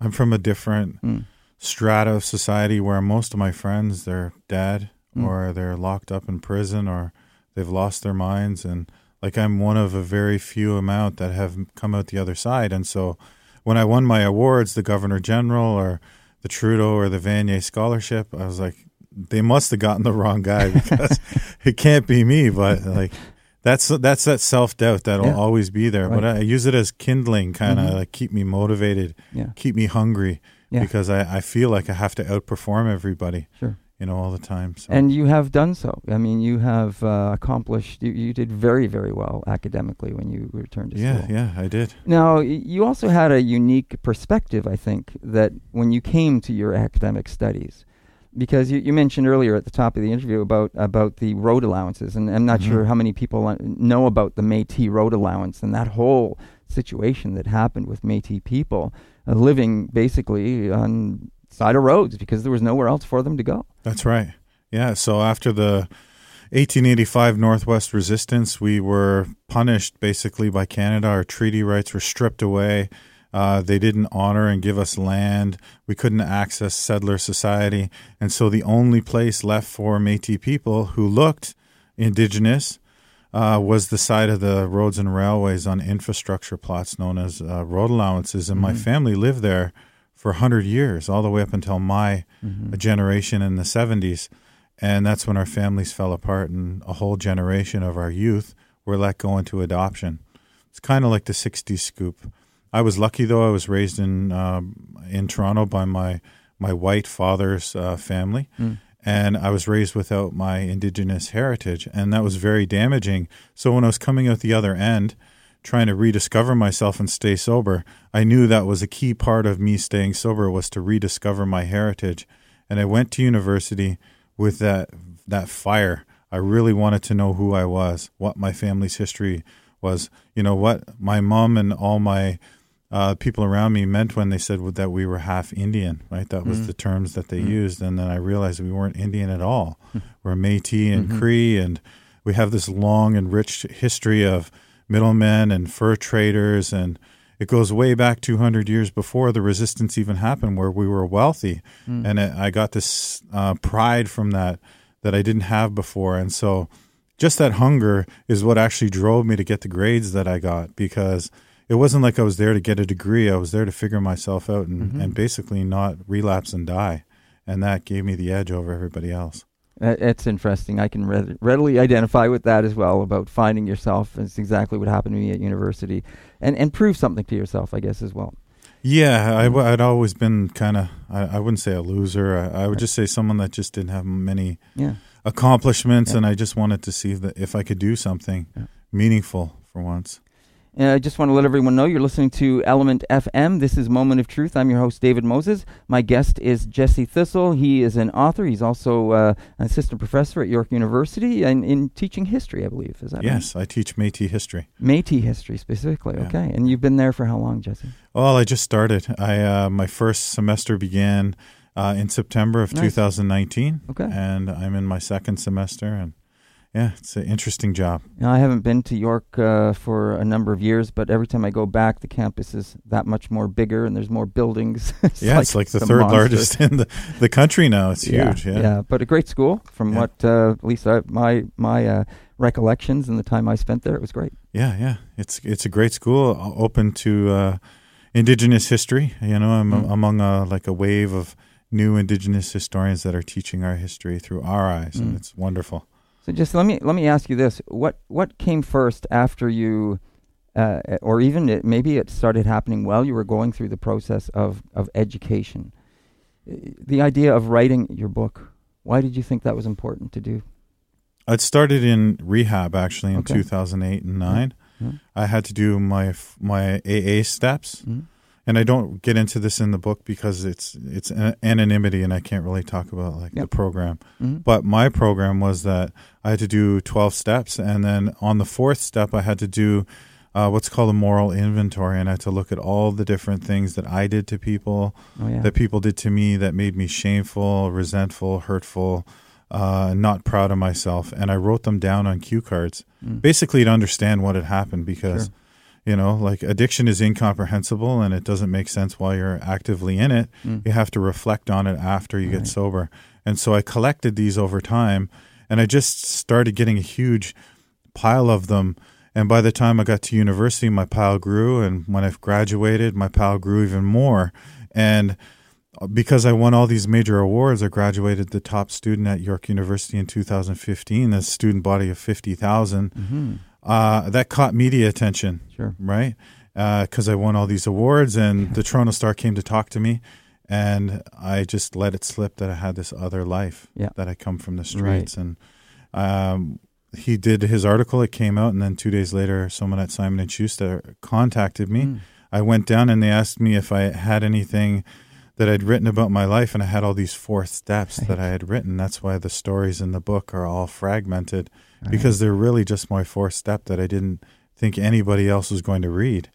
I'm from a different Mm. strata of society where most of my friends they're dead Mm. or they're locked up in prison or they've lost their minds and like I'm one of a very few amount that have come out the other side and so when I won my awards the governor general or the Trudeau or the Vanier scholarship I was like they must have gotten the wrong guy because it can't be me but like that's that's that self doubt that'll Yeah. always be there but Right. I use it as kindling kind of Mhm. like keep me motivated Yeah, keep me hungry Yeah. because I, I feel like I have to outperform everybody, sure. You know, all the time. So And you have done so. I mean, you have uh, accomplished. You, you did very, very well academically when you returned to yeah, school. yeah, yeah, I did. Now, y- you also had a unique perspective, I think, that when you came to your academic studies, because you, you mentioned earlier at the top of the interview about about the road allowances, and I'm not Mhm. sure how many people know about the Métis road allowance and that whole situation that happened with Métis people uh, living basically on side of roads because there was nowhere else for them to go. That's right. Yeah. So after the 1885 Northwest Resistance, we were punished basically by Canada. Our treaty rights were stripped away. Uh, they didn't honor and give us land. We couldn't access settler society. And so the only place left for Métis people who looked indigenous uh, was the side of the roads and railways on infrastructure plots known as uh, road allowances. And my Mhm. family lived there for 100 years, all the way up until my Mm-hmm. generation in the 70s. And that's when our families fell apart, and a whole generation of our youth were let go into adoption. It's kind of like the 60s scoop. I was lucky, though. I was raised in, um, in Toronto by my, my white father's uh, family. Mm. And I was raised without my indigenous heritage, and that was very damaging. So when I was coming out the other end, trying to rediscover myself and stay sober, I knew that was a key part of me staying sober was to rediscover my heritage. And I went to university with that that fire. I really wanted to know who I was, what my family's history was. You know what my mom and all my uh, people around me meant when they said that we were half Indian, right? That was mm-hmm. the terms that they mm-hmm. used, and then I realized we weren't Indian at all. Hmm. We're Métis and mm-hmm. Cree, and we have this long and rich history of middlemen and fur traders, and it goes way back 200 years before the resistance even happened, where we were wealthy, and it, I got this uh, pride from that that I didn't have before, and so just that hunger is what actually drove me to get the grades that I got because it wasn't like I was there to get a degree. I was there to figure myself out and, and basically not relapse and die. And that gave me the edge over everybody else. That's interesting. I can read- readily identify with that as well about finding yourself. It's exactly what happened to me at university, and and prove something to yourself, I guess, as well. Yeah, I, would always been kind of, I, I wouldn't say a loser. I, I would just say someone that just didn't have many Yeah. accomplishments. Yeah. And I just wanted to see that if I could do something Yeah. meaningful for once. Uh, I just want to let everyone know you're listening to ELMNT FM. This is Moment of Truth. I'm your host, David Moses. My guest is Jesse Thistle. He is an author. He's also uh, an assistant professor at York University and in teaching history, I believe. Is that right? Yes, I teach Métis history. Métis history specifically. Yeah. Okay. And you've been there for how long, Jesse? Well, I just started. I uh, my first semester began uh, in September of Nice. 2019, Okay. and I'm in my second semester. And yeah, it's an interesting job. Now, I haven't been to York uh, for a number of years, but every time I go back, the campus is that much more bigger and there's more buildings. yeah, it's like the third monster. largest in the, the country now. It's huge. Yeah, yeah, but a great school from Yeah. what uh, at least I, my my uh, recollections and the time I spent there. It was great. yeah, yeah. It's it's a great school, uh, open to uh, Indigenous history. You know, I'm Mm. among a, like a wave of new Indigenous historians that are teaching our history through our eyes, Mm. and it's wonderful. So just let me let me ask you this: what what came first after you, uh, or even it, maybe it started happening while you were going through the process of of education? Uh, The idea of writing your book. Why did you think that was important to do? It started in rehab actually in Okay. 2008 and 9. Mhm. I had to do my f- my AA steps, Mhm. And I don't get into this in the book because it's it's an- anonymity, and I can't really talk about like Yep. the program. Mhm. But my program was that I had to do 12 steps, and then on the fourth step, I had to do uh, what's called a moral inventory, and I had to look at all the different things that I did to people, Oh yeah. that people did to me that made me shameful, resentful, hurtful, uh, not proud of myself. And I wrote them down on cue cards, Mm. basically to understand what had happened because, Sure. You know, like addiction is incomprehensible and it doesn't make sense while you're actively in it. Mm. You have to reflect on it after you get sober. And so I collected these over time and I just started getting a huge pile of them. And by the time I got to university, my pile grew. And when I graduated, my pile grew even more. And because I won all these major awards, I graduated the top student at York University in 2015, a student body of 50,000. Mhm. Uh, that caught media attention, Sure. right? Because I won all these awards, and the Toronto Star came to talk to me. And I just let it slip that I had this other life, Yeah. that I come from the Right. streets. And um, he did his article, it came out, and then two days later, someone at Simon and Schuster contacted me. Mm. I went down and they asked me if I had anything that I'd written about my life, and I had all these four steps Right. that I had written. That's why the stories in the book are all fragmented Right. Because they're really just my fourth step that I didn't think anybody else was going to read.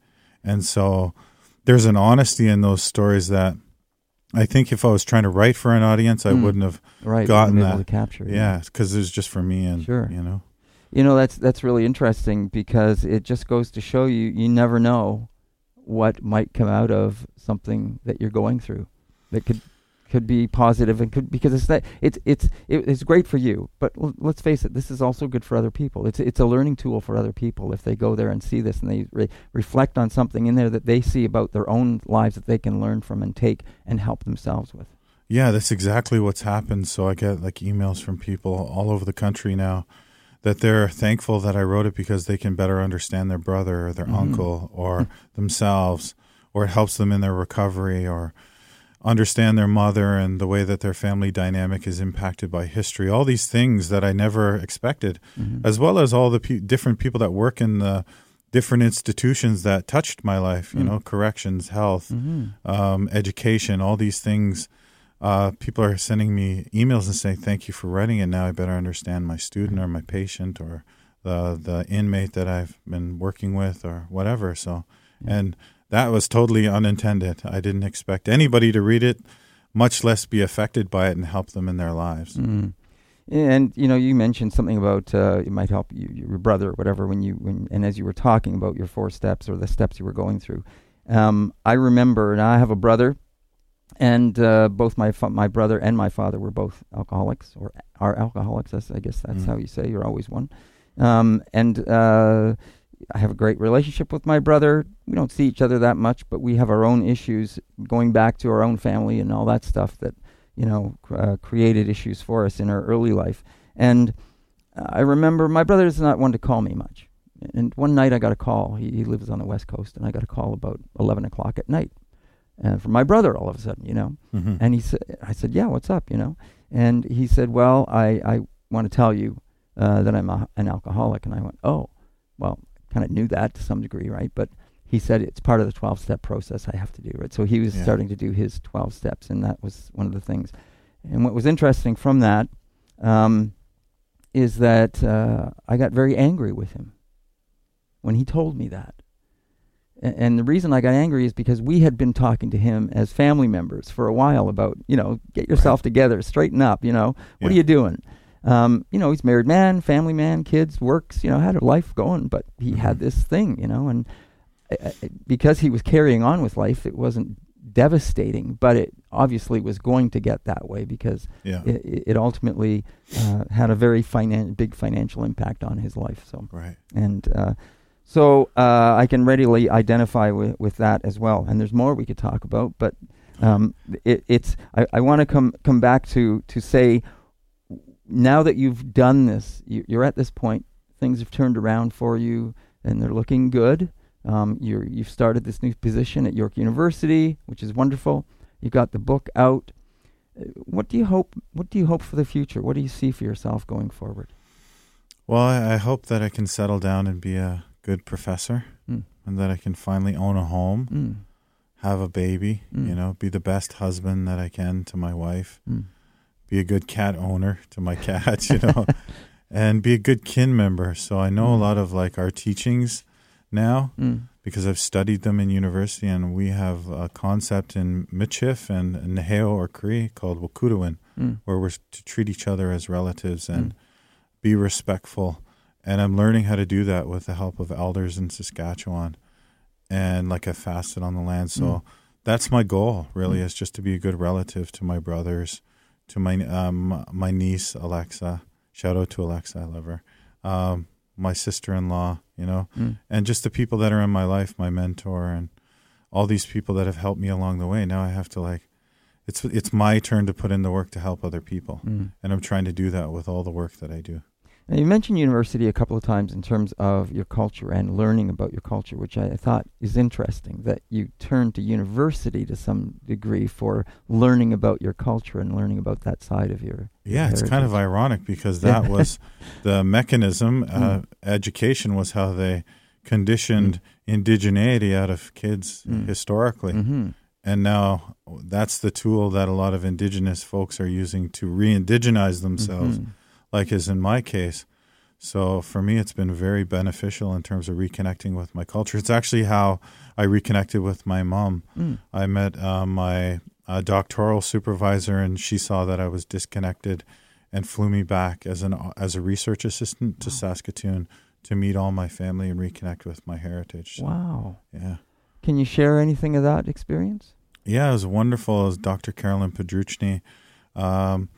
And so there's an honesty in those stories that I think if I was trying to write for an audience, I Mm. wouldn't have. right, gotten been able that. to capture. Yeah, because it was just for me and Sure. you know. You know that's that's really interesting because it just goes to show you you never know what might come out of something that you're going through that could could be positive and could because it's that it's it's it, it's great for you but l- let's face it this is also good for other people it's it's a learning tool for other people if they go there and see this and they re- reflect on something in there that they see about their own lives that they can learn from and take and help themselves with Yeah, that's exactly what's happened. So I get like emails from people all over the country now that they're thankful that I wrote it because they can better understand their brother or their Mhm. uncle or themselves, or it helps them in their recovery or understand their mother and the way that their family dynamic is impacted by history. All these things that I never expected, Mhm. as well as all the pe- different people that work in the different institutions that touched my life, you Mm. know, corrections, health, Mhm. um, education, all these things. Uh, people are sending me emails and saying, "Thank you for writing it. Now I better understand my student or my patient or the the inmate that I've been working with or whatever." So, and that was totally unintended. I didn't expect anybody to read it, much less be affected by it and help them in their lives. Mm. And you know, you mentioned something about uh, it might help you, your brother, or whatever. When you when and as you were talking about your four steps or the steps you were going through, um, I remember, and I have a brother, and uh, both my fa- my brother and my father were both alcoholics or are alcoholics. I guess that's Mm. how you say. You're always one. Um, and uh, I have a great relationship with my brother. We don't see each other that much, but we have our own issues going back to our own family and all that stuff that you know, uh, created issues for us in our early life. And uh, I remember my brother is not one to call me much. And one night I got a call. He, he lives on the West Coast, and I got a call about 11 o'clock at night uh, from my brother all of a sudden, you know. Mhm. And he said, I said, yeah, what's up, you know? And he said, well, I, I want to tell you uh, that I'm a, an alcoholic. And I went, oh, well, kind of knew that to some degree, right? But he said it's part of the 12 step process I have to do, right? So he was Yeah. starting to do his 12 steps, and that was one of the things. And what was interesting from that um, is that uh, I got very angry with him when he told me that. A- And the reason I got angry is because we had been talking to him as family members for a while about, you know, get yourself together, straighten up, you know, what are you doing? Um, you know, he's married man, family man, kids, works, you know, had a life going, but he had Mhm. this thing, you know, and uh, uh, because he was carrying on with life, it wasn't devastating, but it obviously was going to get that way because Yeah. it, it ultimately uh, had a very finan- big financial impact on his life. So right. and uh, so uh, I can readily identify with, with that as well. And there's more we could talk about, but um, it, it's I, I want to come come back to to say now that you've done this, you, you're at this point. Things have turned around for you, and they're looking good. Um, you're you've started this new position at York University, which is wonderful. You've got the book out. Uh, What do you hope? What do you hope for the future? What do you see for yourself going forward? Well, I, I hope that I can settle down and be a good professor, Mm. and that I can finally own a home, Mm. have a baby, Mm. you know, be the best husband that I can to my wife, Mm. Be a good cat owner to my cats, you know, and be a good kin member. So I know a Mm. lot of like our teachings now Mm. because I've studied them in university, and we have a concept in Michif and Nehiyaw or Cree called Wahkohtowin, Mm. where we're to treat each other as relatives and Mm. be respectful. And I'm learning how to do that with the help of elders in Saskatchewan. And like I fasted on the land. So Mm. that's my goal, really, is just to be a good relative to my brothers, to my um, my niece, Alexa. Shout out to Alexa, I love her. Um, my sister in law, you know, Mm. and just the people that are in my life, my mentor, and all these people that have helped me along the way. Now I have to like, it's it's my turn to put in the work to help other people, Mm. and I'm trying to do that with all the work that I do. Now, you mentioned university a couple of times in terms of your culture and learning about your culture, which I thought is interesting that you turned to university to some degree for learning about your culture and learning about that side of your. Yeah, it's kind of ironic because that was the mechanism. Uh, Mm. Education was how they conditioned indigeneity out of kids Mm. historically. Mhm. And now that's the tool that a lot of indigenous folks are using to re indigenize themselves, Mhm. Like is in my case. So for me, it's been very beneficial in terms of reconnecting with my culture. It's actually how I reconnected with my mom. Mm. I met uh, my uh, doctoral supervisor, and she saw that I was disconnected, and flew me back as an as a research assistant to Saskatoon to meet all my family and reconnect with my heritage. So, Wow. Yeah. Can you share anything of that experience? Yeah, it was wonderful. It was Dr. Carolyn Podruchny. Um,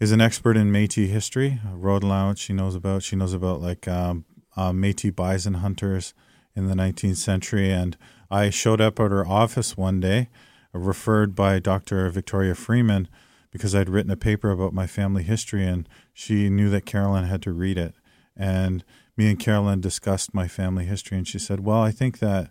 is an expert in Métis history, road allowance. She knows about. She knows about like um, uh, Métis bison hunters in the 19th century. And I showed up at her office one day, referred by Dr. Victoria Freeman, because I'd written a paper about my family history, and she knew that Carolyn had to read it. And me and Carolyn discussed my family history, and she said, "Well, I think that."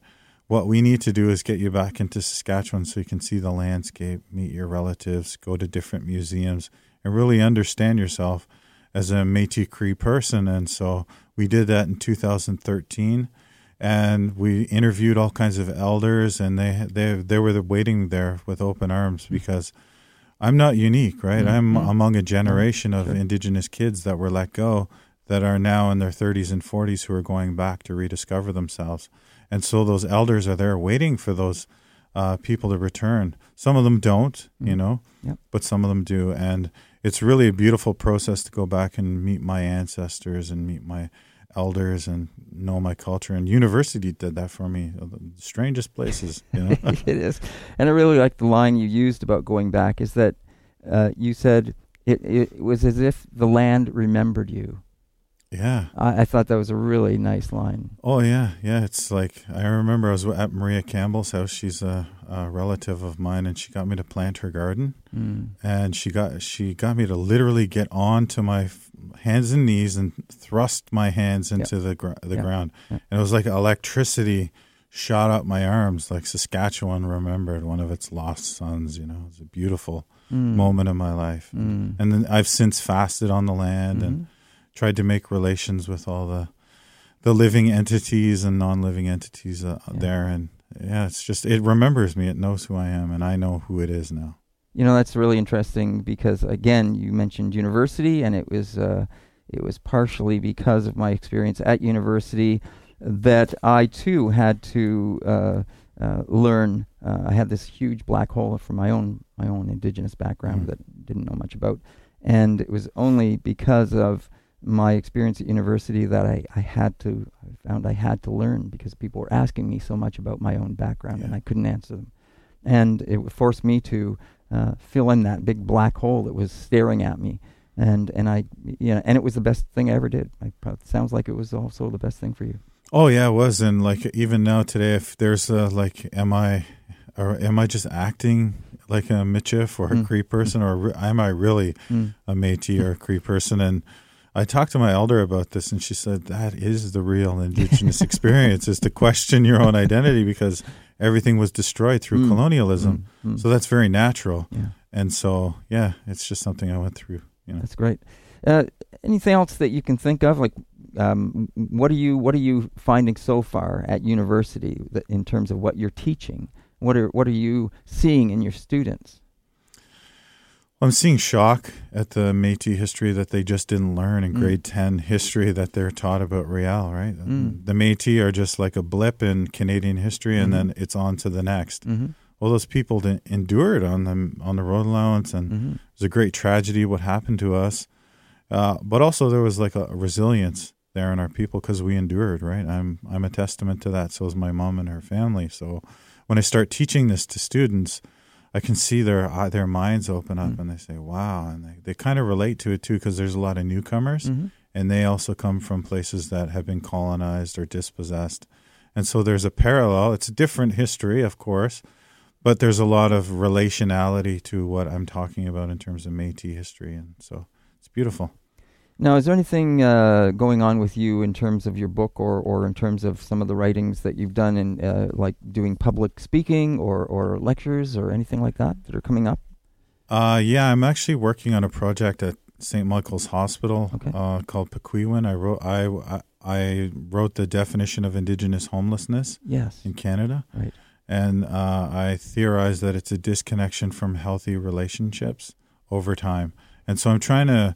What we need to do is get you back into Saskatchewan so you can see the landscape, meet your relatives, go to different museums, and really understand yourself as a Métis Cree person. And so we did that in 2013, and we interviewed all kinds of elders, and they they they were waiting there with open arms mm-hmm. because I'm not unique, right? Mm-hmm. I'm among a generation of sure. Indigenous kids that were let go that are now in their 30s and 40s who are going back to rediscover themselves. And so those elders are there waiting for those uh, people to return. Some of them don't, you know, yep. but some of them do. And it's really a beautiful process to go back and meet my ancestors and meet my elders and know my culture. And university did that for me. The strangest places, you know. it is, and I really like the line you used about going back. Is that uh, you said it, it was as if the land remembered you. Yeah. I, I, thought that was a really nice line. Oh, yeah. Yeah. It's like, I remember I was at Maria Campbell's house. She's a, a relative of mine, and she got me to plant her garden. Mm. And she got, she got me to literally get onto my hands and knees and thrust my hands into yep. the, gr- the yep. ground. Yep. And it was like electricity shot up my arms, like Saskatchewan remembered one of its lost sons. You know, it was a beautiful mm. moment in my life. Mm. And then I've since fasted on the land mm-hmm. and tried to make relations with all the the living entities and non-living entities uh, yeah. there and yeah it's just it remembers me it knows who i am and i know who it is now you know that's really interesting because again you mentioned university and it was uh, it was partially because of my experience at university that i too had to uh, uh, learn uh, i had this huge black hole from my own my own indigenous background mm. that didn't know much about and it was only because of my experience at university that I, I had to I found I had to learn because people were asking me so much about my own background yeah. and I couldn't answer them, and it forced me to uh, fill in that big black hole that was staring at me, and and I you know and it was the best thing I ever did. I, it sounds like it was also the best thing for you. Oh yeah, it was, and like even now today, if there's a like, am I, or am I just acting like a Michif or a mm. Cree person, or re- am I really mm. a Métis or a Cree person? And I talked to my elder about this, and she said that is the real Indigenous experience: is to question your own identity because everything was destroyed through mm. colonialism. Mm. Mm. So that's very natural. Yeah. And so, yeah, it's just something I went through. You know. That's great. Uh, anything else that you can think of? Like, um, what are you what are you finding so far at university in terms of what you're teaching? What are what are you seeing in your students? I'm seeing shock at the Métis history that they just didn't learn in mm. grade 10 history that they're taught about Riel, right? Mm. The Métis are just like a blip in Canadian history and mm-hmm. then it's on to the next. Mm-hmm. Well, those people endured on the, on the road allowance and mm-hmm. it was a great tragedy what happened to us. Uh, but also there was like a, a resilience there in our people because we endured, right? I'm, I'm a testament to that. So is my mom and her family. So when I start teaching this to students – I can see their uh, their minds open up mm-hmm. and they say, "Wow!" and they, they kind of relate to it too because there's a lot of newcomers, mm-hmm. and they also come from places that have been colonized or dispossessed, and so there's a parallel. It's a different history, of course, but there's a lot of relationality to what I'm talking about in terms of Métis history, and so it's beautiful. Now, is there anything uh, going on with you in terms of your book, or, or in terms of some of the writings that you've done in, uh, like doing public speaking or, or lectures or anything like that that are coming up? Uh, yeah, I'm actually working on a project at St. Michael's Hospital okay. uh, called Paquiwin. I wrote I, I wrote the definition of Indigenous homelessness. Yes. in Canada. Right. And uh, I theorize that it's a disconnection from healthy relationships over time. And so I'm trying to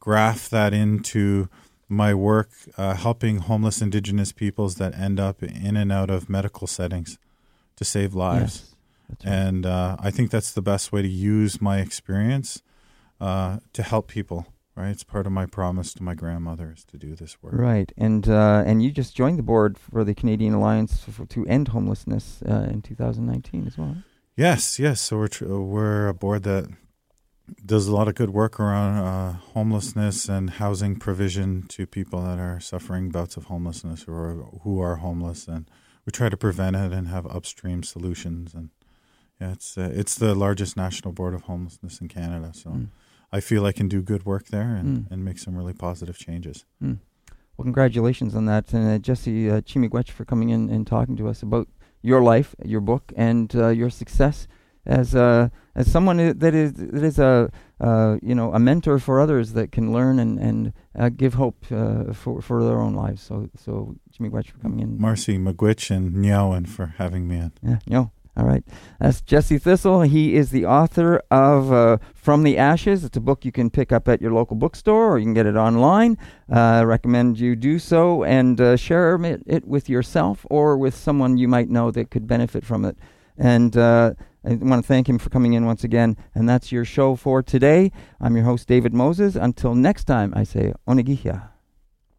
graph that into my work uh, helping homeless indigenous peoples that end up in and out of medical settings to save lives. Yes, right. And uh, I think that's the best way to use my experience uh, to help people. Right, it's part of my promise to my grandmother is to do this work. Right, and uh, and you just joined the board for the Canadian Alliance for, to End Homelessness uh, in 2019 as well. Yes, yes. So we're tr- we're a board that does a lot of good work around uh, homelessness and housing provision to people that are suffering bouts of homelessness or who are homeless, and we try to prevent it and have upstream solutions. And yeah, it's uh, it's the largest national board of homelessness in Canada. So mm. I feel I can do good work there and, mm. and make some really positive changes. Mm. Well, congratulations on that, and uh, Jesse uh, Chimiigwech for coming in and talking to us about your life, your book, and uh, your success as uh, as someone that is that is a uh, you know a mentor for others that can learn and and uh, give hope uh, for for their own lives. So so Chimiigwech for coming in. Marcy McGuich and Nyawan for having me in. Yeah, no. All right. That's Jesse Thistle. He is the author of uh, From the Ashes. It's a book you can pick up at your local bookstore or you can get it online. Uh, I recommend you do so and uh, share it, it, with yourself or with someone you might know that could benefit from it. And uh, I want to thank him for coming in once again. And that's your show for today. I'm your host, David Moses. Until next time, I say, Onegihia.